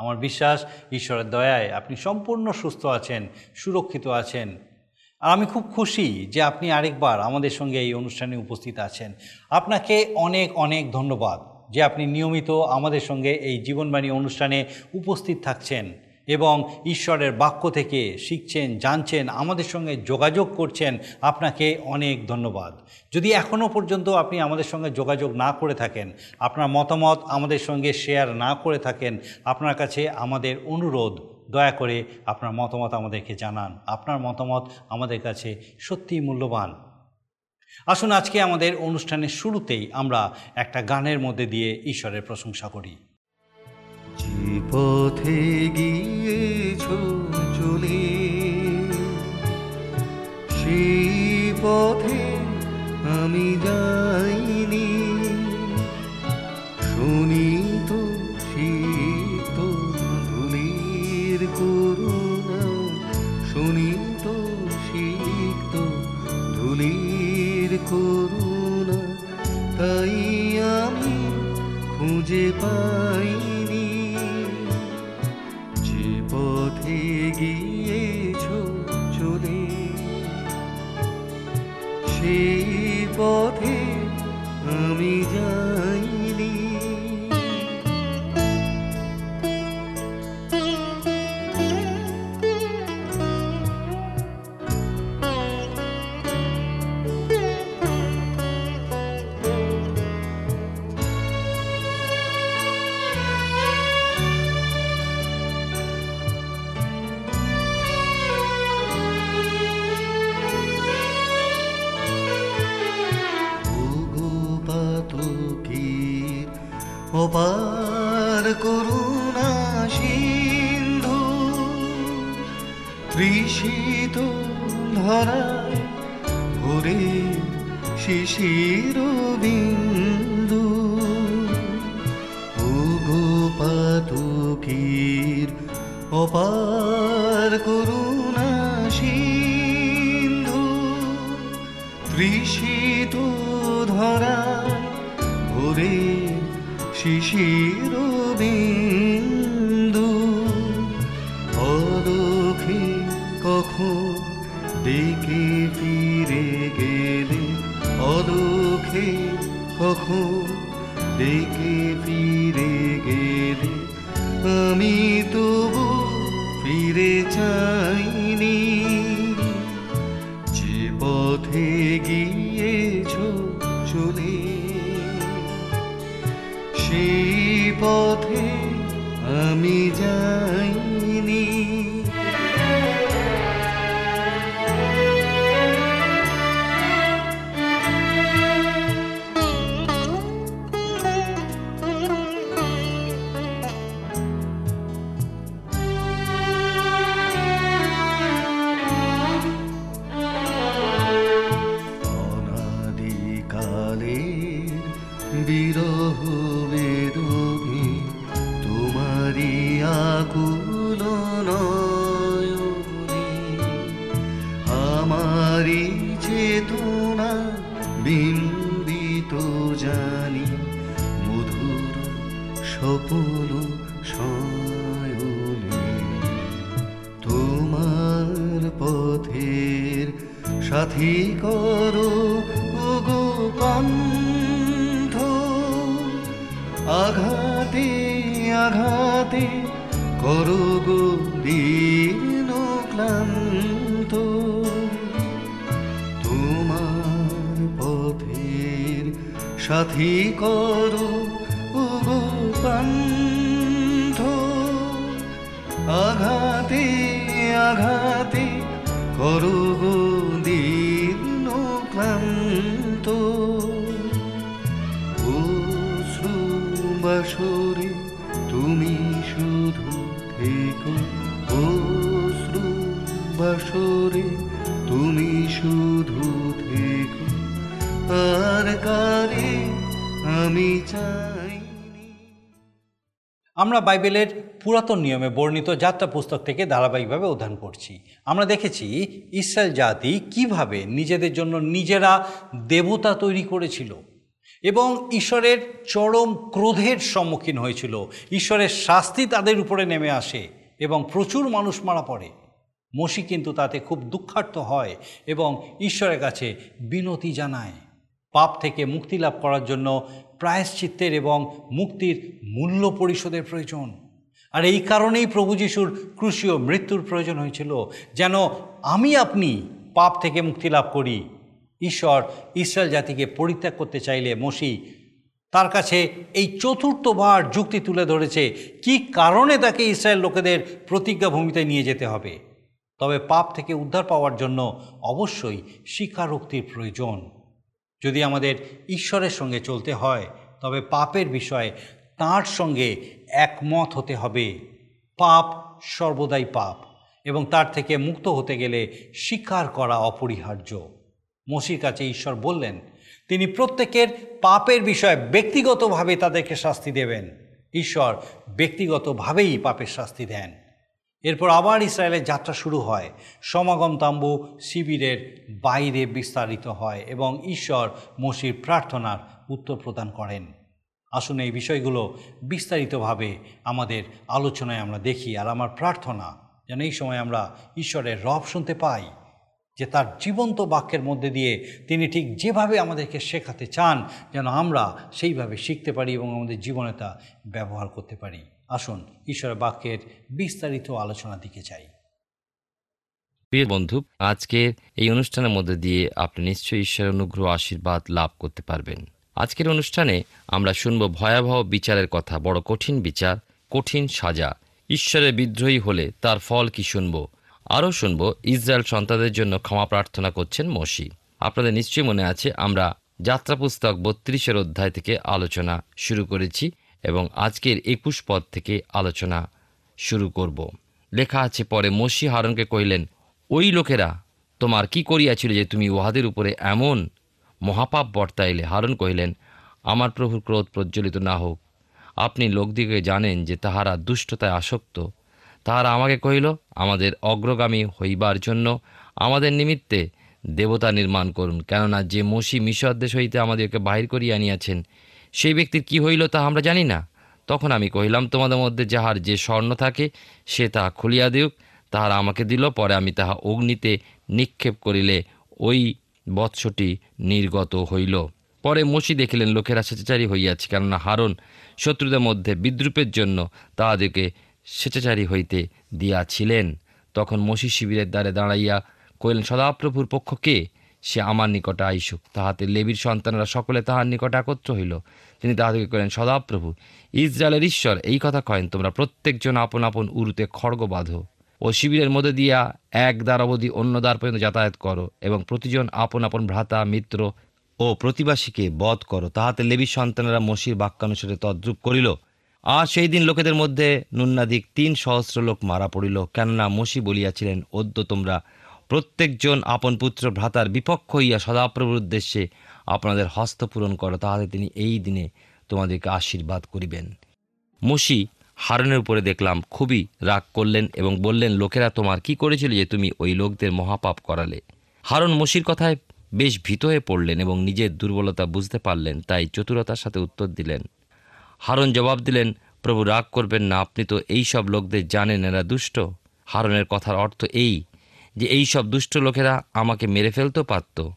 আমার বিশ্বাস, ঈশ্বরের দয়ায় আপনি সম্পূর্ণ সুস্থ আছেন, সুরক্ষিত আছেন। আর আমি খুব খুশি যে আপনি আরেকবার আমাদের সঙ্গে এই অনুষ্ঠানে উপস্থিত আছেন। আপনাকে অনেক অনেক ধন্যবাদ যে আপনি নিয়মিত আমাদের সঙ্গে এই জীবনবাণী অনুষ্ঠানে উপস্থিত থাকছেন। এবং ঈশ্বরের বাক্য থেকে শিখছেন, জানছেন, আমাদের সঙ্গে যোগাযোগ করছেন, আপনাকে অনেক ধন্যবাদ। যদি এখনও পর্যন্ত আপনি আমাদের সঙ্গে যোগাযোগ না করে থাকেন, আপনার মতামত আমাদের সঙ্গে শেয়ার না করে থাকেন, আপনার কাছে আমাদের অনুরোধ, দয়া করে আপনার মতামত আমাদেরকে জানান। আপনার মতামত আমাদের কাছে সত্যিই মূল্যবান। আসুন আজকে আমাদের অনুষ্ঠানের শুরুতেই আমরা একটা গানের মধ্যে দিয়ে ঈশ্বরের প্রশংসা করি। পথে গিয়েছ চলে। সেই পথে আমি যাইনি। শুনি তো শীত ধুলির করুণা। শুনি তো শীত ধুলির করুণা। তাই আমি খুঁজে পাইনি। পথে আমি তৃষিত ধরা ভরে শিশির বিন্দু। অদোখে কখন দেখে ফিরে গেলে? অদোখে কখন দেখে ফিরে গেলে? আমি তবু ফিরে চাইনি পান্থ আঘাতে আঘাতে করো গো দীর্ণ ক্লান্ত। অশ্রু বাসরে তুমি শুধু থেকো। অশ্রু বাসরে তুমি শুধু থেকো। আর কারে আমি চাইনি আমরা বাইবেলের পুরাতন নিয়মে বর্ণিত যাত্রা পুস্তক থেকে ধারাবাহিকভাবে অধ্যয়ন করছি। আমরা দেখেছি ইসরায়েল জাতি কীভাবে নিজেদের জন্য নিজেরা দেবতা তৈরি করেছিল এবং ঈশ্বরের চরম ক্রোধের সম্মুখীন হয়েছিল। ঈশ্বরের শাস্তি তাদের উপরে নেমে আসে এবং প্রচুর মানুষ মারা পড়ে। মসি কিন্তু তাতে খুব দুঃখার্থ হয় এবং ঈশ্বরের কাছে বিনতি জানায়। পাপ থেকে মুক্তি লাভ করার জন্য প্রায়শ্চিত্তের এবং মুক্তির মূল্য পরিশোধের প্রয়োজন। আর এই কারণেই প্রভু যিশুর ক্রুশীয় মৃত্যুর প্রয়োজন হয়েছিল, যেন আমি আপনি পাপ থেকে মুক্তি লাভ করি। ঈশ্বর ইসরায়েল জাতিকে পরিত্যাগ করতে চাইলে মসি তার কাছে এই চতুর্থবার যুক্তি তুলে ধরেছে, কি কারণে তাকে ইসরায়েল লোকেদের প্রতিজ্ঞা ভূমিতে নিয়ে যেতে হবে? তবে পাপ থেকে উদ্ধার পাওয়ার জন্য অবশ্যই স্বীকারোক্তির প্রয়োজন। যদি আমাদের ঈশ্বরের সঙ্গে চলতে হয়, তবে পাপের বিষয়ে তার সঙ্গে একমত হতে হবে। পাপ সর্বদাই পাপ, এবং তার থেকে মুক্ত হতে গেলে স্বীকার করা অপরিহার্য। মসির কাছে ঈশ্বর বললেন, তিনি প্রত্যেকের পাপের বিষয়ে ব্যক্তিগতভাবে তাদেরকে শাস্তি দেবেন। ঈশ্বর ব্যক্তিগতভাবেই পাপের শাস্তি দেন। এরপর আবার ইসরায়েলের যাত্রা শুরু হয়। সমাগম তাম্বু শিবিরের বাইরে বিস্তারিত হয় এবং ঈশ্বর মসির প্রার্থনার উত্তর প্রদান করেন। আসুন এই বিষয়গুলো বিস্তারিতভাবে আমাদের আলোচনায় আমরা দেখি আর আমার প্রার্থনা যেন এই সময় আমরা ঈশ্বরের রব শুনতে পাই, যে তার জীবন্ত বাক্যের মধ্যে দিয়ে তিনি ঠিক যেভাবে আমাদেরকে শেখাতে চান, যেন আমরা সেইভাবে শিখতে পারি এবং আমাদের জীবনে তা ব্যবহার করতে পারি। আসুন ঈশ্বরের বাক্যের বিস্তারিত আলোচনার দিকে চাই প্রিয় বন্ধু আজকের এই অনুষ্ঠানের মধ্যে দিয়ে আপনি নিশ্চয়ই ঈশ্বরের অনুগ্রহ, আশীর্বাদ লাভ করতে পারবেন। আজকের অনুষ্ঠানে আমরা শুনব ভয়াবহ বিচারের কথা, বড় কঠিন বিচার, কঠিন সাজা। ঈশ্বরের বিদ্রোহী হলে তার ফল কি শুনব? আরও শুনব, ইসরায়েল সন্তানদের জন্য ক্ষমা প্রার্থনা করছেন মসি। আপনাদের নিশ্চয়ই মনে আছে, আমরা যাত্রা পুস্তক বত্রিশের অধ্যায় থেকে আলোচনা শুরু করেছি এবং আজকের একুশ পদ থেকে আলোচনা শুরু করব। লেখা আছে, পরে মসি হারনকে কহিলেন ওই লোকেরা তোমার কি করিয়াছিল যে তুমি উহাদের উপরে এমন মহাপাপ বর্তাইলে হারণ কহিলেন, আমার প্রভুর ক্রোধ প্রজ্বলিত না হোক। আপনি লোকদিকে জানেন যে তাহারা দুষ্টতায় আসক্ত। তাহারা আমাকে কহিল, আমাদের অগ্রগামী হইবার জন্য আমাদের নিমিত্তে দেবতা নির্মাণ করুন। কেননা যে মসি মিশর দেশ হইতে আমাদেরকে বাহির করিয়া আনিয়াছেন সেই ব্যক্তির কি হইল তা আমরা জানি না। তখন আমি কহিলাম, তোমাদের মধ্যে যাহার যে স্বর্ণ থাকে, সে তা খুলিয়া দিউক। তাহারা আমাকে দিল, পরে আমি তাহা অগ্নিতে নিক্ষেপ করিলে ওই বৎসটি নির্গত হইল। পরে মসি দেখিলেন, লোকেরা স্বেচ্ছাচারী হইয়াছে, কেননা হারণ শত্রুদের মধ্যে বিদ্রুপের জন্য তাহাদেরকে স্বেচ্ছাচারী হইতে দিয়াছিলেন। তখন মসি শিবিরের দ্বারে দাঁড়াইয়া কহিলেন, সদাপ্রভুর পক্ষ কে? সে আমার নিকটে আইসুক। তাহাতে লেবির সন্তানরা সকলে তাহার নিকটে একত্র হইল। তিনি তাহাদেরকে কহিলেন, সদাপ্রভু, ইসরায়েলের ঈশ্বর, এই কথা কয়েন, তোমরা প্রত্যেকজন আপন আপন উরুতে খড়গ বাঁধো। ও শিবিরের মধ্যে দিয়া এক দ্বার অবধি অন্য দ্বার পর্যন্ত যাতায়াত করো এবং প্রতিজন আপন আপন ভ্রাতা, মিত্র ও প্রতিবাসীকে বধ করো। তাহাতে লেবি সন্তানেরা মসির বাক্যানুসারে তদ্রূপ করিল। আর সেই দিন লোকেদের মধ্যে নুন্নাদিক তিন সহস্র লোক মারা পড়িল। কেননা মসি বলিয়াছিলেন, অদ্য তোমরা প্রত্যেকজন আপন পুত্র ভ্রাতার বিপক্ষ হইয়া সদাপ্রভুর উদ্দেশ্যে আপনাদের হস্ত পূরণ করো। তাহাতে তিনি এই দিনে তোমাদেরকে আশীর্বাদ করিবেন। মসি হারনের উপরে দেখলাম খুবই রাগ করলেন এবং বললেন, লোকেরা তোমার কি করেছিল যে তুমি ওই লোকদের মহাপাপ করালে? হারন মসির কথায় বেশ ভীত হয়ে পড়লেন এবং নিজের দুর্বলতা বুঝতে পারলেন, তাই চতুরতার সাথে উত্তর দিলেন। হারন জবাব দিলেন, প্রভু, রাগ করবেন না, আপনি তো এই সব লোকদের জানেন, এরা দুষ্ট। হারনের কথার অর্থ এই যে, এই সব দুষ্ট লোকেরা আমাকে মেরে ফেলতেও পারত।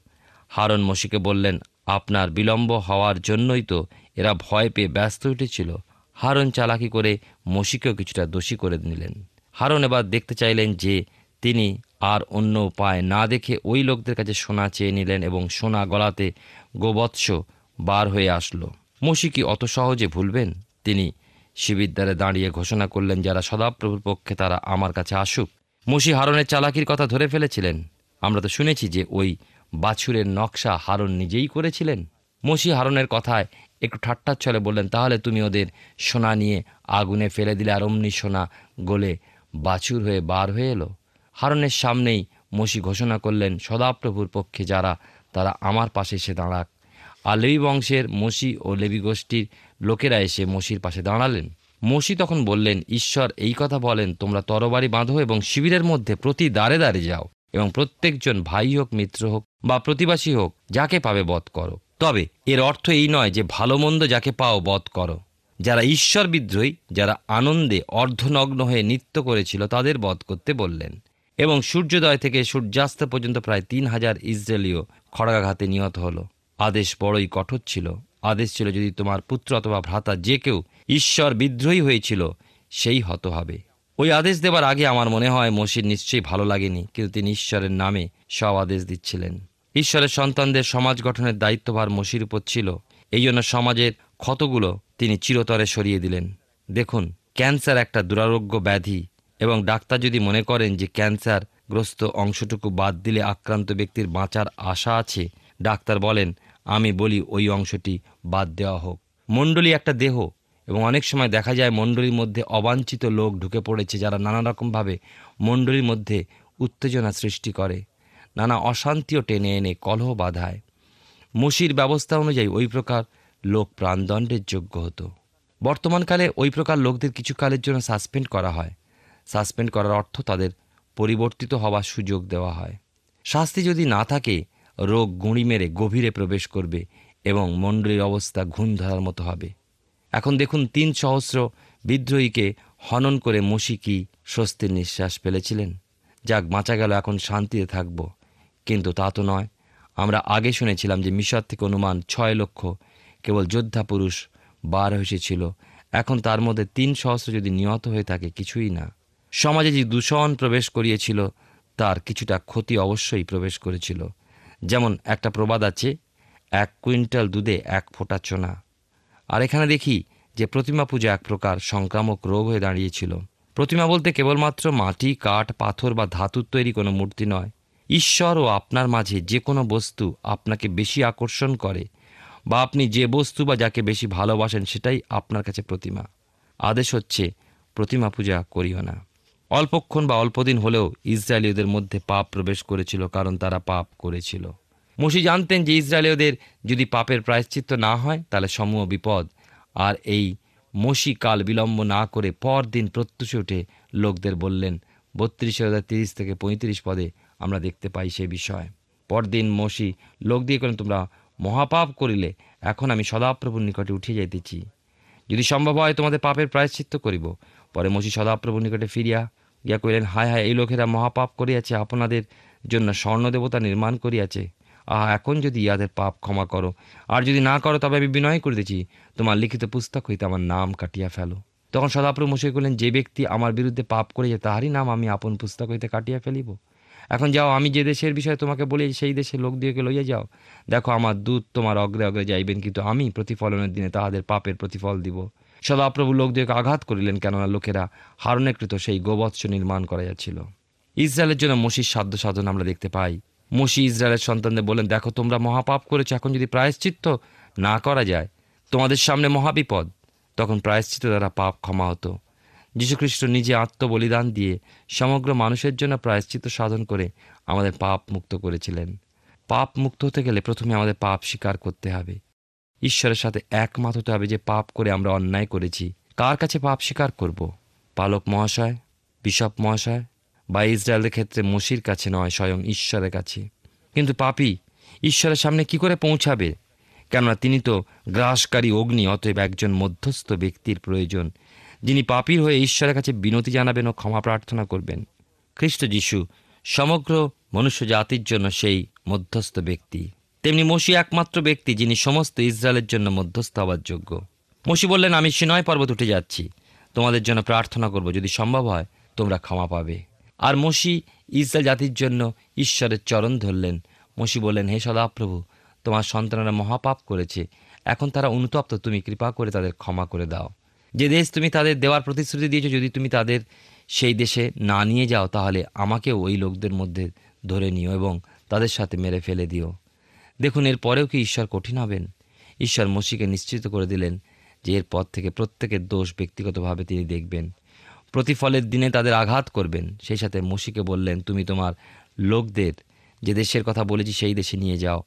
হারন মসিকে বললেন, আপনার বিলম্ব হওয়ার জন্যই তো এরা ভয় পেয়ে ব্যস্ত উঠেছিল। হারন চালাকি করে মসিকেও কিছুটা দোষী করে নিলেন। হারন এবার দেখতে চাইলেন যে তিনি আর অন্য উপায় না দেখে ওই লোকদের কাছে সোনা চেয়ে নিলেন এবং সোনা গলাতে গোবৎস বার হয়ে আসলো। মসি কি অত সহজে ভুলবেন? তিনি শিবিরদ্বারে দাঁড়িয়ে ঘোষণা করলেন, যারা সদাপ্রভুর পক্ষে, তারা আমার কাছে আসুক। মসি হারনের চালাকির কথা ধরে ফেলেছিলেন। আমরা তো শুনেছি যে ওই বাছুরের নকশা হারন নিজেই করেছিলেন। মসি হারনের কথায় একটু ঠাট্টার ছলে বললেন, তাহলে তুমি ওদের সোনা নিয়ে আগুনে ফেলে দিলে আর অমনি সোনা গলে বাছুর হয়ে বার হয়ে এলো? হারনের সামনেই মসি ঘোষণা করলেন, সদাপ্রভুর পক্ষে যারা, তারা আমার পাশে এসে দাঁড়াক। আর লেবি বংশের মসি ও লেবি গোষ্ঠীর লোকেরা এসে মসির পাশে দাঁড়ালেন। মসি তখন বললেন, ঈশ্বর এই কথা বলেন, তোমরা তরবারি বাঁধো এবং শিবিরের মধ্যে প্রতি দ্বারে দ্বারে যাও এবং প্রত্যেকজন ভাই হোক, মিত্র হোক বা প্রতিবাসী হোক, যাকে পাবে বধ করো। তবে এর অর্থ এই নয় যে ভালো মন্দ যাকে পাও বধ করো। যারা ঈশ্বর বিদ্রোহী, যারা আনন্দে অর্ধনগ্ন হয়ে নৃত্য করেছিল, তাদের বধ করতে বললেন। এবং সূর্যোদয় থেকে সূর্যাস্ত পর্যন্ত প্রায় তিন হাজার ইসরায়েলীয় খড়গাঘাতে নিহত হলো। আদেশ বড়ই কঠোর ছিল। আদেশ ছিল, যদি তোমার পুত্র অথবা ভ্রাতা যে কেউ ঈশ্বর বিদ্রোহী হয়েছিল, সেই হত হবে। ওই আদেশ দেবার আগে আমার মনে হয় মসির নিশ্চয়ই ভালো লাগেনি, কিন্তু তিনি ঈশ্বরের নামে সব আদেশ দিচ্ছিলেন। ঈশ্বরের সন্তানদের সমাজ গঠনের দায়িত্বভার মসির উপর ছিল। এই জন্য সমাজের ক্ষতগুলো তিনি চিরতরে সরিয়ে দিলেন। দেখুন, ক্যান্সার একটা দুরারোগ্য ব্যাধি এবং ডাক্তার যদি মনে করেন যে ক্যান্সার গ্রস্ত অংশটুকু বাদ দিলে আক্রান্ত ব্যক্তির বাঁচার আশা আছে, ডাক্তার বলেন, আমি বলি ওই অংশটি বাদ দেওয়া হোক। মণ্ডলী একটা দেহ এবং অনেক সময় দেখা যায় মণ্ডলীর মধ্যে অবাঞ্ছিত লোক ঢুকে পড়েছে যারা নানা রকমভাবে মণ্ডলীর মধ্যে উত্তেজনা সৃষ্টি করে। নানা অশান্তিও টেনে এনে কলহ বাধায়। মসির ব্যবস্থা অনুযায়ী ওই প্রকার লোক প্রাণদণ্ডের যোগ্য হতো। বর্তমানকালে ওই প্রকার লোকদের কিছু কালের জন্য সাসপেন্ড করা হয়। সাসপেন্ড করার অর্থ তাদের পরিবর্তিত হওয়ার সুযোগ দেওয়া হয়। শাস্তি যদি না থাকে, রোগ গুঁড়ি মেরে গভীরে প্রবেশ করবে এবং মণ্ডলীর অবস্থা ঘুণ ধরার মতো হবে। এখন দেখুন তিন সহস্র বিদ্রোহীকে হনন করে মসি কি স্বস্তির নিঃশ্বাস ফেলেছিলেন? যাক, বাঁচা গেল, এখন শান্তিতে থাকব। কিন্তু তা তো নয়। আমরা আগে শুনেছিলাম যে মিশর থেকে অনুমান ছয় লক্ষ, কেবল যোদ্ধা পুরুষ বার এসেছিল এখন তার মধ্যে তিন সহস্র যদি নিহত হয়ে থাকে, কিছুই না। সমাজে যে দূষণ প্রবেশ করিয়েছিল, তার কিছুটা ক্ষতি অবশ্যই প্রবেশ করেছিল। যেমন একটা প্রবাদ আছে, এক কুইন্টাল দুধে এক ফোঁটা চোনা। আর এখানে দেখি যে প্রতিমা পূজা এক প্রকার সংক্রামক রোগ হয়ে দাঁড়িয়েছিল। প্রতিমা বলতে কেবলমাত্র মাটি, কাঠ, পাথর বা ধাতুর তৈরি কোনো মূর্তি নয়। ঈশ্বর ও আপনার মাঝে যে কোনো বস্তু আপনাকে বেশি আকর্ষণ করে বা আপনি যে বস্তু বা যাকে বেশি ভালোবাসেন সেটাই আপনার কাছে প্রতিমা। আদেশ হচ্ছে, প্রতিমা পূজা করিও না। অল্পক্ষণ বা অল্পদিন হলেও ইসরায়েলীয়দের মধ্যে পাপ প্রবেশ করেছিল কারণ তারা পাপ করেছিল। মসি জানতেন যে ইসরায়েলীয়দের যদি পাপের প্রায়শ্চিত্ত না হয়, তাহলে সমূহ বিপদ। আর এই মসি কাল বিলম্ব না করে পরদিন প্রত্যুষে উঠে লোকদের বললেন, বত্রিশ হাজার তিরিশ থেকে পঁয়ত্রিশ পদে আমরা দেখতে পাই সে বিষয়। পরদিন মসি, লোক দিয়ে করেন তোমরা মহাপাপ করিলে, এখন আমি সদাপ্রভুর নিকটে উঠিয়ে যাইতেছি। যদি সম্ভব হয়, তোমাদের পাপের প্রায়শ্চিত্ত করিব। পরে মসি সদাপ্রভুর নিকটে ফিরিয়া গিয়া কহিলেন, হায় হায়, এই লোকেরা মহাপাপ করিয়াছে, আপনাদের জন্য স্বর্ণ দেবতা নির্মাণ করিয়াছে। আহা, এখন যদি ইয়াদের পাপ ক্ষমা করো, আর যদি না করো, তবে আমি বিনয় করিতেছি। তোমার লিখিত পুস্তক হইতে আমার নাম কাটিয়া ফেলো। তখন সদাপ্রভু মশাই করলেন যে ব্যক্তি আমার বিরুদ্ধে পাপ করেছে তাহারই নাম আমি আপন পুস্তক হইতে কাটিয়া ফেলিব? এখন যাও, আমি যে দেশের বিষয়ে তোমাকে বলি, সেই দেশের লোক দিয়েকে লইয়া যাও। দেখো, আমার দূত তোমার অগ্রে অগ্রে যাইবেন, কিন্তু আমি প্রতিফলনের দিনে তাহাদের পাপের প্রতিফল দিব। সদাপ্রভু লোক দিয়েকে আঘাত করিলেন, কেননা লোকেরা হারণেকৃত সেই গোবৎস নির্মাণ করা যাচ্ছিল ইসরায়েলের জন্য মসির সাধ্য সাধন আমরা দেখতে পাই। মসি ইসরায়েলের সন্তানদের বলেন দেখো, তোমরা মহাপাপ করেছ, এখন যদি প্রায়শ্চিত্ত না করা যায়, তোমাদের সামনে মহাবিপদ। তখন প্রায়শ্চিত্ত দ্বারা পাপ ক্ষমা হতো। যীশুখ্রিস্ট নিজে আত্মবলিদান দিয়ে সমগ্র মানুষের জন্য প্রায়শ্চিত্ত সাধন করে আমাদের পাপ মুক্ত করেছিলেন। পাপ মুক্ত হতে গেলে প্রথমে আমাদের পাপ স্বীকার করতে হবে। ঈশ্বরের সাথে একমত হতে হবে যে পাপ করে আমরা অন্যায় করেছি। কার কাছে পাপ স্বীকার করব? পালক মহাশয়? বিশপ মহাশয়? বা ইসরায়েলের ক্ষেত্রে মসির কাছে নয়, স্বয়ং ঈশ্বরের কাছে। কিন্তু পাপি ঈশ্বরের সামনে কি করে পৌঁছাবে? কেননা তিনি তো গ্রাসকারী অগ্নি, অতএব একজন মধ্যস্থ ব্যক্তির প্রয়োজন। যিনি পাপীর হয়ে ঈশ্বরের কাছে বিনতি জানাবেন ও ক্ষমা প্রার্থনা করবেন, খ্রিস্ট যিশু, সমগ্র মনুষ্য জাতির জন্য সেই মধ্যস্থ ব্যক্তি। তেমনি মসি একমাত্র ব্যক্তি যিনি সমস্ত ইসরায়েলের জন্য মধ্যস্থ হওয়ার যোগ্য। মসি বললেন, আমি সিনয় পর্বত উঠে যাচ্ছি। তোমাদের জন্য প্রার্থনা করব, যদি সম্ভব হয় তোমরা ক্ষমা পাবে। আর মসি ইসরায়েল জাতির জন্য ঈশ্বরের চরণ ধরলেন। মসি বললেন, হে সদাপ্রভু, তোমার সন্তানেরা মহাপাপ করেছে। এখন তারা অনুতপ্ত, তুমি কৃপা করে তাদের ক্ষমা করে দাও। যে দেশ তুমি তাদের দেওয়ার প্রতিশ্রুতি দিয়েছ, যদি তুমি তাদের সেই দেশে না নিয়ে যাও, তাহলে আমাকেও ওই লোকদের মধ্যে ধরে নিও এবং তাদের সাথে মেরে ফেলে দিও। দেখুন, এর পরেও কি ঈশ্বর কঠিন হবেন? ঈশ্বর মসিকে নিশ্চিত করে দিলেন যে এর পর থেকে প্রত্যেকের দোষ ব্যক্তিগতভাবে তিনি দেখবেন। প্রতিফলের দিনে তাদের আঘাত করবেন। সেই সাথে মসিকে বললেন, তুমি তোমার লোকদের যে দেশের কথা বলেছি, সেই দেশে নিয়ে যাও।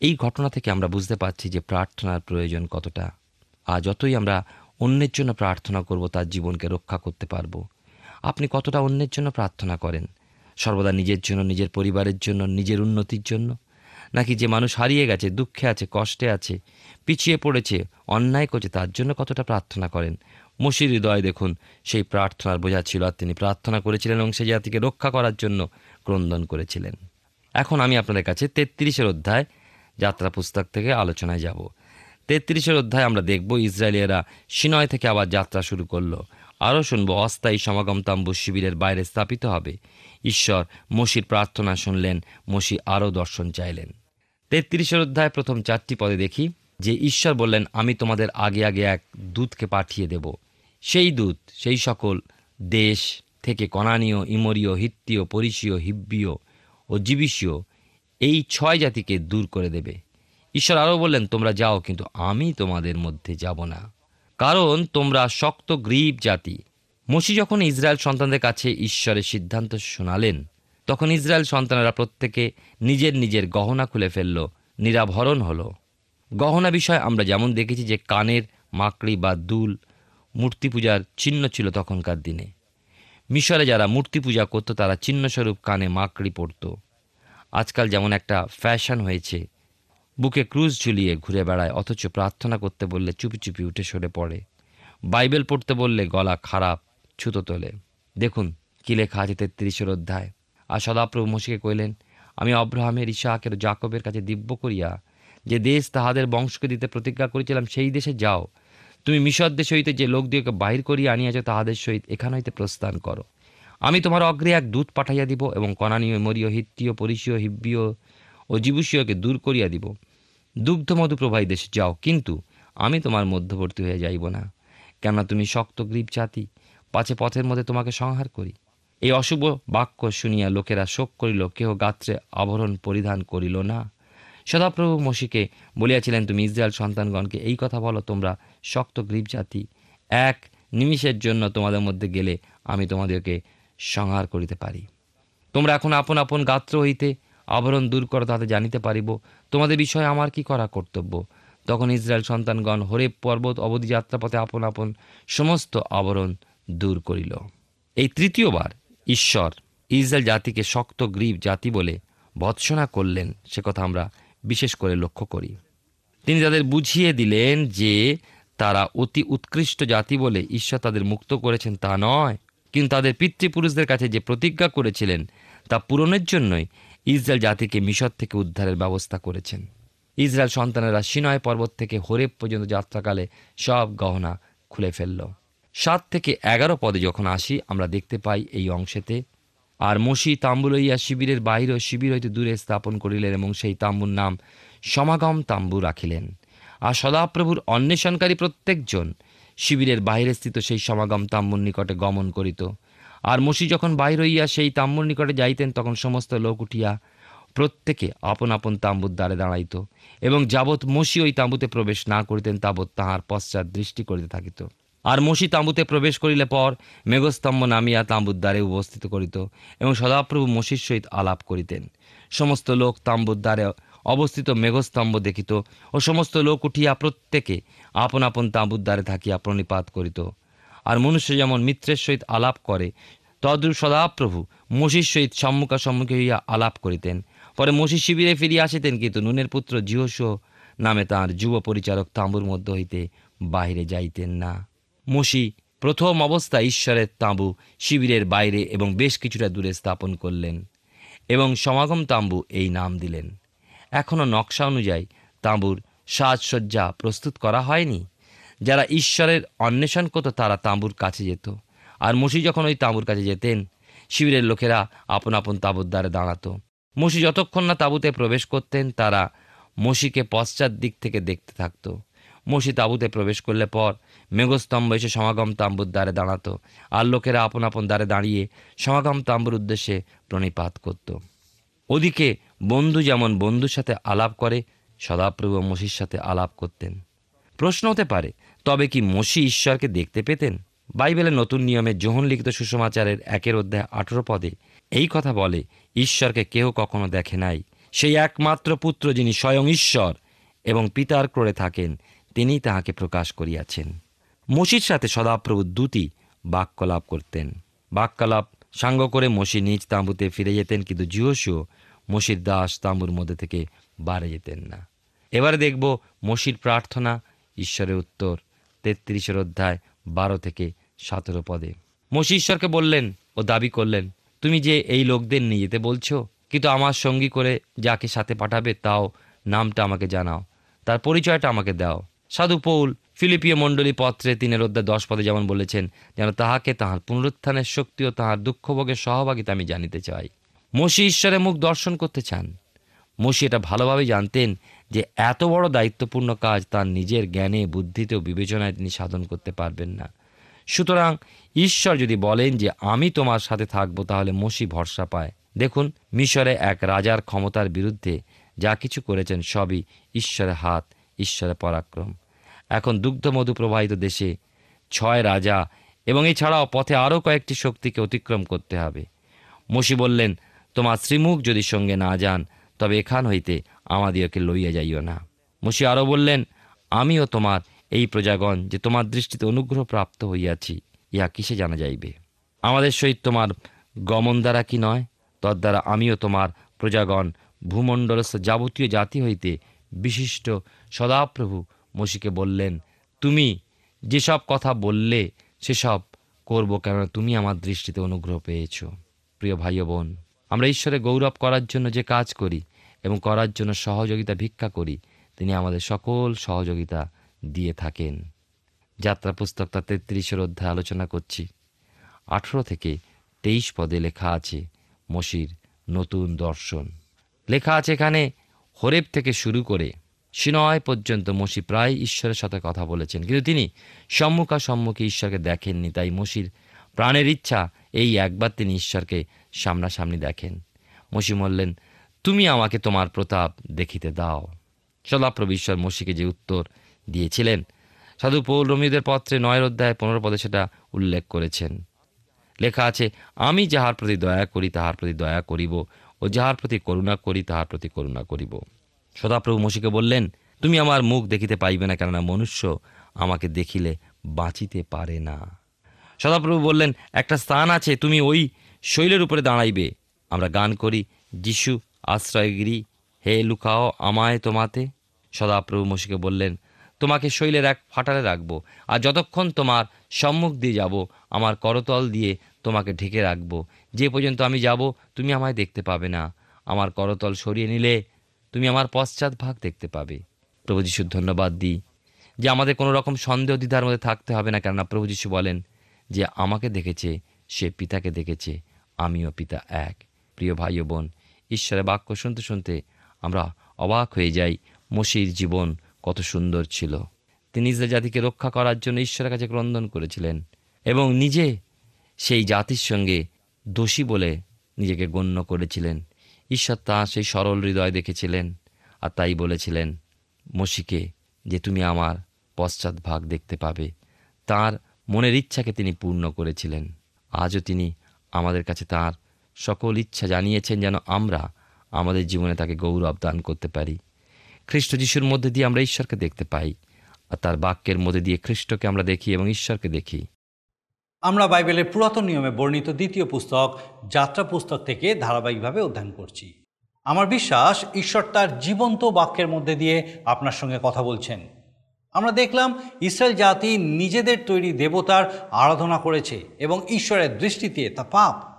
এই ঘটনা থেকে আমরা বুঝতে পারছি যে প্রার্থনার প্রয়োজন কতটা। আর যতই আমরা অন্যের জন্য প্রার্থনা করব, তার জীবনকে রক্ষা করতে পারব। আপনি কতটা অন্যের জন্য প্রার্থনা করেন? সর্বদা নিজের জন্য, নিজের পরিবারের জন্য, নিজের উন্নতির জন্য? নাকি যে মানুষ হারিয়ে গেছে, দুঃখে আছে, কষ্টে আছে, পিছিয়ে পড়েছে, অন্যায় করছে, তার জন্য কতটা প্রার্থনা করেন? মসির হৃদয় দেখুন, সেই প্রার্থনার বোঝা ছিল আর তিনি প্রার্থনা করেছিলেন এবং সেই জাতিকে রক্ষা করার জন্য ক্রন্দন করেছিলেন। এখন আমি আপনাদের কাছে তেত্রিশের অধ্যায় যাত্রা পুস্তক থেকে আলোচনায় যাব। তেত্রিশের অধ্যায় আমরা দেখব ইসরায়েলিয়ারা সিনয় থেকে আবার যাত্রা শুরু করল। আরও শুনব, অস্থায়ী সমাগম তাম্বু শিবিরের বাইরে স্থাপিত হবে। ঈশ্বর মসির প্রার্থনা শুনলেন, মসি আরও দর্শন চাইলেন। তেত্রিশের অধ্যায় প্রথম চারটি পদে দেখি, যে ঈশ্বর বললেন, আমি তোমাদের আগে আগে এক দূতকে পাঠিয়ে দেব। সেই দূত, সেই সকল দেশ থেকে কনানীয়, ইমরীয়, হিত্তীয় পরিসীয় হিব্বীয় ও জীবিসীয় এই ছয় জাতিকে দূর করে দেবে। ঈশ্বর আরও বললেন, তোমরা যাও, কিন্তু আমি তোমাদের মধ্যে যাব না। কারণ তোমরা শক্ত, গ্রীব জাতি। মসি যখন ইসরায়েল সন্তানদের কাছে ঈশ্বরের সিদ্ধান্ত শোনালেন, তখন ইসরায়েল সন্তানেরা প্রত্যেকে নিজের নিজের গহনা খুলে ফেলল, নিরাভরণ হলো। গহনা বিষয় আমরা যেমন দেখেছি যে কানের মাকড়ি বা দুল মূর্তি পূজার চিহ্ন ছিল তখনকার দিনে। মিশরে যারা মূর্তি পূজা করতো, তারা চিহ্নস্বরূপ কানে মাকড়ি পরতো। আজকাল যেমন একটা ফ্যাশন হয়েছে বুকে ক্রুজ ঝুলিয়ে ঘুরে বেড়ায়, অথচ প্রার্থনা করতে বললে চুপি চুপি উঠে সরে পড়ে। বাইবেল পড়তে বললে গলা খারাপ, ছুতো তোলে। দেখুন কি লেখা আছে তেত্রিশের অধ্যায়। আর সদাপ্রভু মসিকে কইলেন, আমি অব্রাহামের ইসাহাকের ও জাকবের কাছে দিব্য করিয়া যে দেশ তাহাদের বংশকে দিতে প্রতিজ্ঞা করেছিলাম সেই দেশে যাও। তুমি মিশর দেশ হইতে যে লোক দিয়েকে বাহির করিয়া আনিয়াছ, তাহাদের সহিত এখান হইতে প্রস্থান করো। আমি তোমার অগ্রে এক দূত পাঠাইয়া দিব এবং কনানীয়, মরীয় হিত্তীয় পরিসীয় হিব্বীয় ও জীবুষীয়কে দূর করিয়া দিব। দুগ্ধ মধু প্রবাহী দেশে যাও, কিন্তু আমি তোমার মধ্যবর্তী হয়ে যাইব না। কেননা তুমি শক্ত, গ্রীব জাতি, পাছে পথের মধ্যে তোমাকে সংহার করি। এই অশুভ বাক্য শুনিয়া লোকেরা শোক করিল, কেহ গাত্রে আভরণ পরিধান করিল না। সদাপ্রভু মসিকে বলিয়াছিলেন, তুমি ইসরায়েল সন্তানগণকে এই কথা বলো, তোমরা শক্ত, গ্রীব জাতি, এক নিমিষের জন্য তোমাদের মধ্যে গেলে আমি তোমাদেরকে সংহার করিতে পারি। তোমরা এখন আপন আপন গাত্র হইতে আবরণ দূর করো তাতে জানিতে পারিব, তোমাদের বিষয়ে আমার কি করা কর্তব্য? তখন ইসরায়েল সন্তানগণ হরেব পর্বত অবধি যাত্রাপথে আপন আপন সমস্ত আবরণ দূর করিল। এই তৃতীয়বার ঈশ্বর ইসরায়েল জাতিকে শক্ত গ্রীব জাতি বলে ভৎসনা করলেন, সে কথা আমরা বিশেষ করে লক্ষ্য করি। তিনি তাদের বুঝিয়ে দিলেন যে তারা অতি উৎকৃষ্ট জাতি বলে ঈশ্বর তাদের মুক্ত করেছেন তা নয়। কিন্তু তাদের পিতৃপুরুষদের কাছে যে প্রতিজ্ঞা করেছিলেন তা পূরণের জন্যই ইসরায়েল জাতিকে মিশর থেকে উদ্ধারের ব্যবস্থা করেছেন। ইসরায়েল সন্তানেরা সিনয় পর্বত থেকে হরেব পর্যন্ত যাত্রাকালে সব গহনা খুলে ফেলল। সাত থেকে এগারো পদে যখন আসি, আমরা দেখতে পাই এই অংশেতে, আর মসি তাম্বু লইয়া শিবিরের বাহির ও শিবির হইতে দূরে স্থাপন করিলেন এবং সেই তাম্বুর নাম সমাগম তাম্বু রাখিলেন। আর সদাপ্রভুর অন্বেষণকারী প্রত্যেকজন শিবিরের বাহিরে স্থিত সেই সমাগম তাম্বুর নিকটে গমন করিত। আর মসি যখন বাহির হইয়া সেই তাম্বুর নিকটে যাইতেন, তখন সমস্ত লোক উঠিয়া প্রত্যেকে আপন আপন তাম্বুর দ্বারে দাঁড়াইত এবং যাবৎ মসি ওই তাঁবুতে প্রবেশ না করিতেন, তাবৎ তাহার পশ্চাৎ দৃষ্টি করিতে থাকিত। আর মসি তাঁবুতে প্রবেশ করিলে পর মেঘস্তম্ভ নামিয়া তাঁবুর দ্বারে উপস্থিত করিত এবং সদাপ্রভু মসির সহিত আলাপ করিতেন। সমস্ত লোক তাঁবুর দ্বারে অবস্থিত মেঘস্তম্ভ দেখিত ও সমস্ত লোক উঠিয়া প্রত্যেকে আপন আপন তাঁবুর দ্বারে থাকিয়া প্রণিপাত করিত। আর মনুষ্য যেমন মিত্রের সহিত আলাপ করে, তদ্রূপ সদাপ্রভু মসির সহিত সম্মুখা সম্মুখে হইয়া আলাপ করিতেন। পরে মসি শিবিরে ফিরিয়া আসিতেন কিন্তু নুনের পুত্র জিহস নামে তাঁর যুব পরিচারক তাঁবুর মধ্য হইতে বাহিরে যাইতেন না। মসি প্রথম অবস্থায় ঈশ্বরের তাঁবু শিবিরের বাইরে এবং বেশ কিছুটা দূরে স্থাপন করলেন এবং সমাগম তাঁবু এই নাম দিলেন। এখনও নকশা অনুযায়ী তাঁবুর সাজসজ্জা প্রস্তুত করা হয়নি? যারা ঈশ্বরের অন্বেষণ করতো, তারা তাঁবুর কাছে যেত। আর মসি যখন ওই তাঁবুর কাছে যেতেন, শিবিরের লোকেরা আপন আপন তাঁবুর দ্বারে দাঁড়াতো। মসি যতক্ষণ না তাঁবুতে প্রবেশ করতেন, তারা মসিকে পশ্চাৎ দিক থেকে দেখতে থাকতো। মসি তাঁবুতে প্রবেশ করলে পর মেঘস্তম্ভ এসে সমাগম তাম্বুর দ্বারে দাঁড়াতো আর লোকেরা আপন আপন দ্বারে দাঁড়িয়ে সমাগম তাম্বুর উদ্দেশ্যে প্রণিপাত করত। ওদিকে বন্ধু যেমন বন্ধুর সাথে আলাপ করে, সদাপ্রভু মসির সাথে আলাপ করতেন। প্রশ্ন হতে পারে, তবে কি মসি ঈশ্বরকে দেখতে পেতেন? বাইবেলের নতুন নিয়মে যোহন লিখিত সুসমাচারের একের অধ্যায় আঠেরো পদে এই কথা বলে, ঈশ্বরকে কেউ কখনো দেখে নাই। সেই একমাত্র পুত্র যিনি স্বয়ং ঈশ্বর এবং পিতার ক্রোড়ে থাকেন তিনি তাহাকে প্রকাশ করিয়াছেন। মসির সাথে সদাপ্রভু দুটি বাক্যলাপ করতেন। বাক্যলাপ, সাঙ্গ করে মসি নিজ তাঁবুতে ফিরে যেতেন, কিন্তু জিহসিও মসির দাস তাঁবুর মধ্যে থেকে বাড়ে যেতেন না। এবারে দেখব মসির প্রার্থনা ঈশ্বরের উত্তর, তেত্রিশের অধ্যায়, বারো থেকে সতেরো পদে। মসি ঈশ্বরকে বললেন ও দাবি করলেন, তুমি যে এই লোকদের নিয়ে যেতে বলছো, কিন্তু আমার সঙ্গী করে যাকে সাথে পাঠাবে তাও নামটা আমাকে জানাও, তার পরিচয়টা আমাকে দাও। সাধু পৌল ফিলিপিও মণ্ডলী পত্রে তিনের অধ্যায় দশ পদে যেমন বলেছেন, যেন তাহাকে তাহার পুনরুত্থানের শক্তি ও তাহার দুঃখভোগের সহভাগিতা আমি জানিতে চাই। মসি ঈশ্বরের মুখ দর্শন করতে চান। মসি এটা ভালোভাবে জানতেন যে এত বড় দায়িত্বপূর্ণ কাজ তার নিজের জ্ঞানে বুদ্ধিতে ও বিবেচনায় তিনি সাধন করতে পারবেন না। সুতরাং ঈশ্বর যদি বলেন যে, আমি তোমার সাথে থাকব, তাহলে মসি ভরসা পায়। দেখুন, মিশরে এক রাজার ক্ষমতার বিরুদ্ধে যা কিছু করেছেন সবই ঈশ্বরের হাত, ঈশ্বরের পরাক্রম। এখন দুগ্ধমধু প্রবাহিত দেশে ছয় রাজা এবং এছাড়াও পথে আরও কয়েকটি শক্তিকে অতিক্রম করতে হবে। মসি বললেন, তোমার শ্রীমুখ যদি সঙ্গে না যান তবে এখান হইতে আমাদিওকে লইয়া যাইও না। মসি আরও বললেন, আমিও তোমার এই প্রজাগণ যে তোমার দৃষ্টিতে অনুগ্রহ প্রাপ্ত হইয়াছি, ইহা কিসে জানা যাইবে? আমাদের সহিত তোমার গমন দ্বারা কি নয়? তদ্বারা আমিও তোমার প্রজাগণ ভূমণ্ডলস্থ যাবতীয় জাতি হইতে বিশিষ্ট সদাপ্রভু মসিকে বললেন, তুমি যেসব কথা বললে, সেসব করব কেননা তুমি আমার দৃষ্টিতে অনুগ্রহ পেয়েছ। প্রিয় ভাই বোন আমরা ঈশ্বরে গৌরব করার জন্য যে কাজ করি এবং করার জন্য সহযোগিতা ভিক্ষা করি, তিনি আমাদের সকল সহযোগিতা দিয়ে থাকেন। যাত্রা পুস্তক তার তেত্রিশের অধ্যায় আলোচনা করছি। আঠেরো থেকে তেইশ পদে লেখা আছে মসির নতুন দর্শন। লেখা আছে এখানে, হরেব থেকে শুরু করে সিনয় পর্যন্ত মসি প্রায় ঈশ্বরের সাথে কথা বলেছেন। কিন্তু তিনি সম্মুখাসম্মুখে ঈশ্বরকে দেখেননি, তাই মসির প্রাণের ইচ্ছা এই একবার তিনি ঈশ্বরকে সামনাসামনি দেখেন। মসি বললেন, তুমি আমাকে তোমার প্রতাপ দেখিতে দাও। সদাপ্রভু ঈশ্বর মসিকে যে উত্তর দিয়েছিলেন, সাধু পৌল রমিদের পত্রে নয়ের অধ্যায় পনেরো পদে সেটা উল্লেখ করেছেন। লেখা আছে, আমি যাহার প্রতি দয়া করি, তাহার প্রতি দয়া করিব, ও যাহার প্রতি করুণা করি, তাহার প্রতি করুণা করিব। সদাপ্রভু মসিকে বললেন, তুমি আমার মুখ দেখিতে পাইবে না, কেননা মনুষ্য আমাকে দেখিলে বাঁচিতে পারে না। সদাপ্রভু বললেন, একটা স্থান আছে, তুমি ওই শৈলের উপরে দাঁড়াইবে। আমরা গান করি, যিশু, আশ্রয়গিরি, হে লুকাও আমায় তোমাতে। সদাপ্রভু মসিকে বললেন, তোমাকে শৈলের এক ফাটালে রাখব, আর যতক্ষণ তোমার সম্মুখ দিয়ে যাব, আমার করতল দিয়ে তোমাকে ঢেকে রাখব। যে পর্যন্ত আমি যাব, তুমি আমায় দেখতে পাবে না। আমার করতল সরিয়ে নিলে তুমি আমার পশ্চাৎ ভাগ দেখতে পাবে। প্রভু যিশুর ধন্যবাদ দিই, যে আমাদের কোনো রকম সন্দেহ দ্বিধার মধ্যে থাকতে হবে না, কেননা প্রভু যিশু বলেন যে, আমাকে দেখেছে, সে পিতাকে দেখেছে আমিও পিতা এক। প্রিয় ভাই ও বোন, ঈশ্বরের বাক্য শুনতে শুনতে আমরা অবাক হয়ে যাই। মসির জীবন কত সুন্দর ছিল। তিনি ইসরায়েল জাতিকে রক্ষা করার জন্য ঈশ্বরের কাছে ক্রন্দন করেছিলেন এবং নিজে সেই জাতির সঙ্গে দোষী বলে নিজেকে গণ্য করেছিলেন। ঈশ্বর তাঁর সেই সরল হৃদয় দেখেছিলেন আর তাই বলেছিলেন, মসিকে, যে তুমি আমার পশ্চাৎ ভাগ দেখতে পাবে, তার মনের ইচ্ছাকে তিনি পূর্ণ করেছিলেন। আজও তিনি আমাদের কাছে তার সকল ইচ্ছা জানিয়েছেন যেন আমরা আমাদের জীবনে তাকে গৌরব দান করতে পারি। খ্রিস্ট যিশুর মধ্যে দিয়ে আমরা ঈশ্বরকে দেখতে পাই আর তার বাক্যের মধ্যে দিয়ে খ্রিস্টকে আমরা দেখি এবং ঈশ্বরকে দেখি। আমরা বাইবেলের পুরাতন নিয়মে বর্ণিত দ্বিতীয় পুস্তক, যাত্রা পুস্তক থেকে ধারাবাহিকভাবে অধ্যয়ন করছি। আমার বিশ্বাস ঈশ্বর তার জীবন্ত বাক্যের মধ্যে দিয়ে আপনার সঙ্গে কথা বলছেন। আমরা দেখলাম ইসরায়েল জাতি নিজেদের তৈরি দেবতার আরাধনা করেছে এবং ঈশ্বরের দৃষ্টিতে তা পাপ।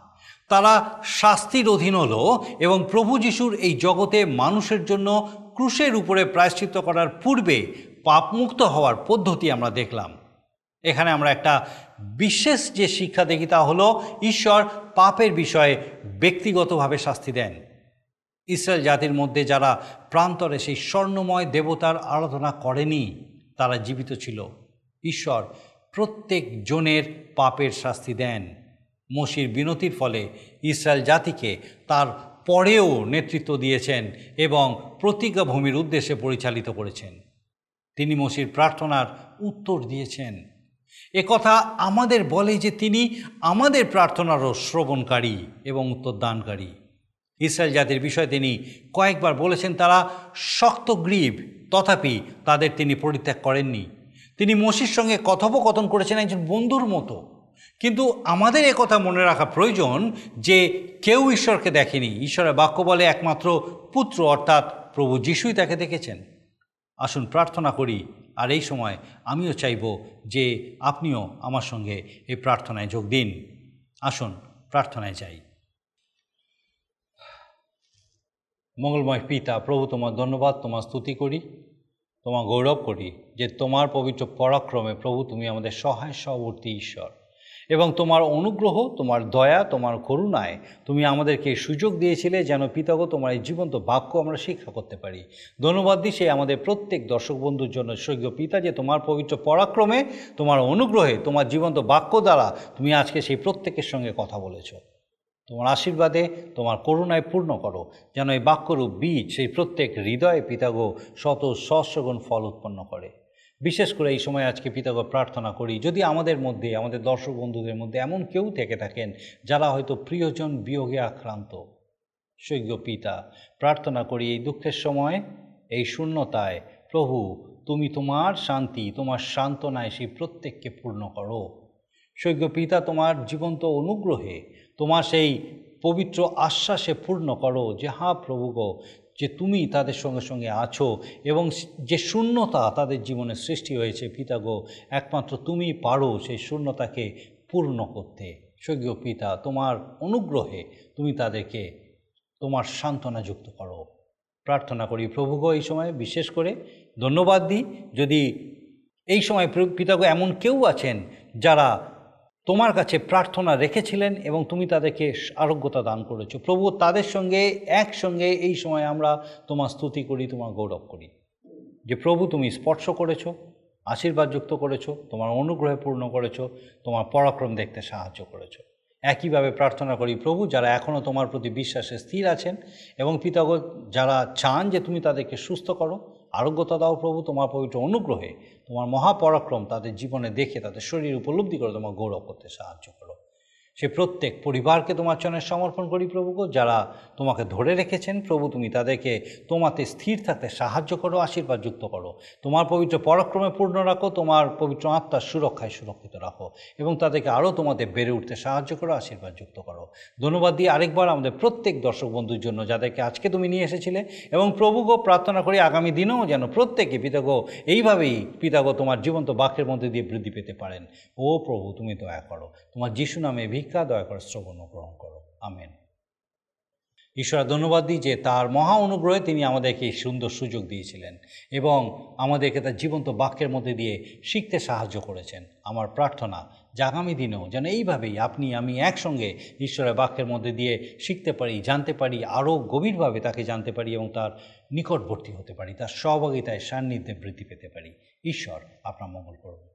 তারা শাস্তির অধীন হল এবং প্রভু যিশুর এই জগতে মানুষের জন্য ক্রুশের উপরে প্রায়শ্চিত্ত করার পূর্বে পাপমুক্ত হওয়ার পদ্ধতি আমরা দেখলাম। এখানে আমরা একটা বিশেষ যে শিক্ষা দেখি তা হলো ঈশ্বর পাপের বিষয়ে ব্যক্তিগতভাবে শাস্তি দেন। ইসরায়েল জাতির মধ্যে যারা প্রান্তরে সেই স্বর্ণময় দেবতার আরাধনা করেনি তারা জীবিত ছিল। ঈশ্বর প্রত্যেক জনের পাপের শাস্তি দেন। মসির বিনতির ফলে ইসরায়েল জাতিকে তার পরেও নেতৃত্ব দিয়েছেন এবং প্রতিজ্ঞাভূমির উদ্দেশ্যে পরিচালিত করেছেন। তিনি মসির প্রার্থনার উত্তর দিয়েছেন। এ কথা আমাদের বলে যে তিনি আমাদের প্রার্থনারও শ্রবণকারী এবং উত্তরদানকারী। ইসরায়েল জাতির বিষয়ে তিনি কয়েকবার বলেছেন, তারা শক্ত গ্রীব তথাপি তাদের তিনি পরিত্যাগ করেননি। তিনি মসির সঙ্গে কথোপকথন করেছেন একজন বন্ধুর মতো। কিন্তু আমাদের কথা মনে রাখা প্রয়োজন যে কেউ ঈশ্বরকে দেখেনি। ঈশ্বরের বাক্য বলে একমাত্র পুত্র, অর্থাৎ প্রভু যিশুই তাকে দেখেছেন। আসুন প্রার্থনা করি, আর এই সময় আমিও চাইব যে আপনিও আমার সঙ্গে এই প্রার্থনায় যোগ দিন। আসুন প্রার্থনায় যাই। মঙ্গলময় পিতা, প্রভু তোমার ধন্যবাদ, তোমার স্তুতি করি, তোমার গৌরব করি যে তোমার পবিত্র পরাক্রমে প্রভু তুমি আমাদের সহায় সহবর্তী ঈশ্বর। এবং তোমার অনুগ্রহ, তোমার দয়া, তোমার করুণায় তুমি আমাদেরকে সুযোগ দিয়েছিলে যেন পিতাগ তোমার এই জীবন্ত বাক্য আমরা শিক্ষা করতে পারি। ধন্যবাদ দিই সে আমাদের প্রত্যেক দর্শক বন্ধুর জন্য স্বর্গীয় পিতা যে তোমার পবিত্র পরাক্রমে, তোমার অনুগ্রহে, তোমার জীবন্ত বাক্য দ্বারা তুমি আজকে সেই প্রত্যেকের সঙ্গে কথা বলেছ। তোমার আশীর্বাদে তোমার করুণায় পূর্ণ করো। যেন এই বাক্যরূপ বীজ সেই প্রত্যেক হৃদয়ে পিতাগো শত সহস্রগুণ ফল উৎপন্ন করে। বিশেষ করে এই সময় আজকে পিতাগ প্রার্থনা করি, যদি আমাদের মধ্যে, আমাদের দর্শক বন্ধুদের মধ্যে এমন কেউ থেকে থাকেন, যারা হয়তো প্রিয়জন বিয়োগে আক্রান্ত সৈক্য পিতা, প্রার্থনা করি এই দুঃখের সময়, এই শূন্যতায়, প্রভু, তুমি তোমার শান্তি, তোমার সান্ত্বনায় সেই প্রত্যেককে পূর্ণ করো। সৈক্য পিতা তোমার জীবন্ত অনুগ্রহে, তোমার সেই পবিত্র আশ্বাসে পূর্ণ করো যে, হা প্রভু গো, যে তুমি তাদের সঙ্গে সঙ্গে আছো এবং যে শূন্যতা তাদের জীবনে সৃষ্টি হয়েছে, পিতা গো, একমাত্র তুমি পারো সেই শূন্যতাকে পূর্ণ করতে। স্বর্গীয় পিতা তোমার অনুগ্রহে তুমি তাদেরকে, তোমার সান্ত্বনা যুক্ত করো। প্রার্থনা করি প্রভুগো এই সময় বিশেষ করে ধন্যবাদ দিই। যদি এই সময় পিতাগ এমন কেউ আছেন যারা তোমার কাছে প্রার্থনা রেখেছিলেন এবং তুমি তাদেরকে আরোগ্যতা দান করেছ। প্রভু, তাদের সঙ্গে, একসঙ্গে এই সময় আমরা তোমার স্তুতি করি, তোমার গৌরব করি। যে প্রভু, তুমি স্পর্শ করেছ, আশীর্বাদ যুক্ত করেছ, তোমার অনুগ্রহে পূর্ণ করেছ, তোমার পরাক্রম দেখতে সাহায্য করেছ। একইভাবে প্রার্থনা করি, প্রভু, যারা এখনও তোমার প্রতি বিশ্বাসে স্থির আছেন এবং পিতাগ যারা চান যে তুমি তাদেরকে সুস্থ করো আরোগ্যতা দাও প্রভু তোমার পবিত্র অনুগ্রহে, তোমার মহাপরাক্রম তাদের জীবনে দেখে, তাদের শরীর উপলব্ধি করে, তোমার গৌরব করতে সাহায্য করো। সে প্রত্যেক পরিবারকে তোমার চরণে সমর্পণ করি প্রভুকে যারা তোমাকে ধরে রেখেছেন প্রভু, তুমি তাদেরকে তোমাতে স্থির থাকতে সাহায্য করো, আশীর্বাদ যুক্ত করো। তোমার পবিত্র পরাক্রমে পূর্ণ রাখো, তোমার পবিত্র আত্মার সুরক্ষায় সুরক্ষিত রাখো এবং তাদেরকে আরও তোমাদের বেড়ে উঠতে সাহায্য করো, আশীর্বাদ যুক্ত করো। ধন্যবাদ দিয়ে আরেকবার আমাদের প্রত্যেক দর্শক বন্ধুর জন্য যাদেরকে আজকে তুমি নিয়ে এসেছিলে এবং প্রভুগো প্রার্থনা করি আগামী দিনেও যেন প্রত্যেকে পিতাগো এইভাবেই পিতাগো তোমার জীবন্ত বাক্যের মধ্যে দিয়ে বৃদ্ধি পেতে পারেন। ও প্রভু, তুমি দয়া করো। তোমার যিশু নামে ভিক্ষা দয়া করে শ্রবণ গ্রহণ করো। আমেন। ঈশ্বর, ধন্যবাদ দিই যে তার মহা অনুগ্রহে তিনি আমাদেরকে সুন্দর সুযোগ দিয়েছিলেন এবং আমাদেরকে তার জীবন্ত বাক্যের মধ্যে দিয়ে শিখতে সাহায্য করেছেন। আমার প্রার্থনা যে আগামী দিনেও যেন এইভাবেই আপনি, আমি একসঙ্গে ঈশ্বরের বাক্যের মধ্যে দিয়ে শিখতে পারি, জানতে পারি, আরও গভীরভাবে তাকে জানতে পারি এবং তার নিকটবর্তী হতে পারি, তার সহভাগিতায় সান্নিধ্যে বৃদ্ধি পেতে পারি। ঈশ্বর, আপনার মঙ্গল করুন।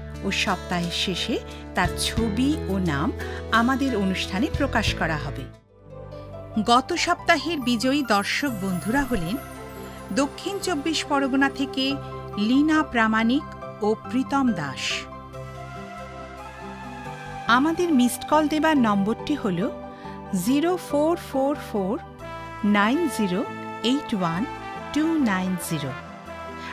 ও সপ্তাহের শেষে তার ছবি ও নাম আমাদের অনুষ্ঠানে প্রকাশ করা হবে। গত সপ্তাহের বিজয়ী দর্শক বন্ধুরা হলেন দক্ষিণ চব্বিশ পরগনা থেকে লীনা প্রামাণিক ও প্রীতম দাস। আমাদের মিসড কল দেবার নম্বরটি হল zero four four four nine zero eight one two nine zero.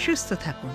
সুস্থ থাকুন।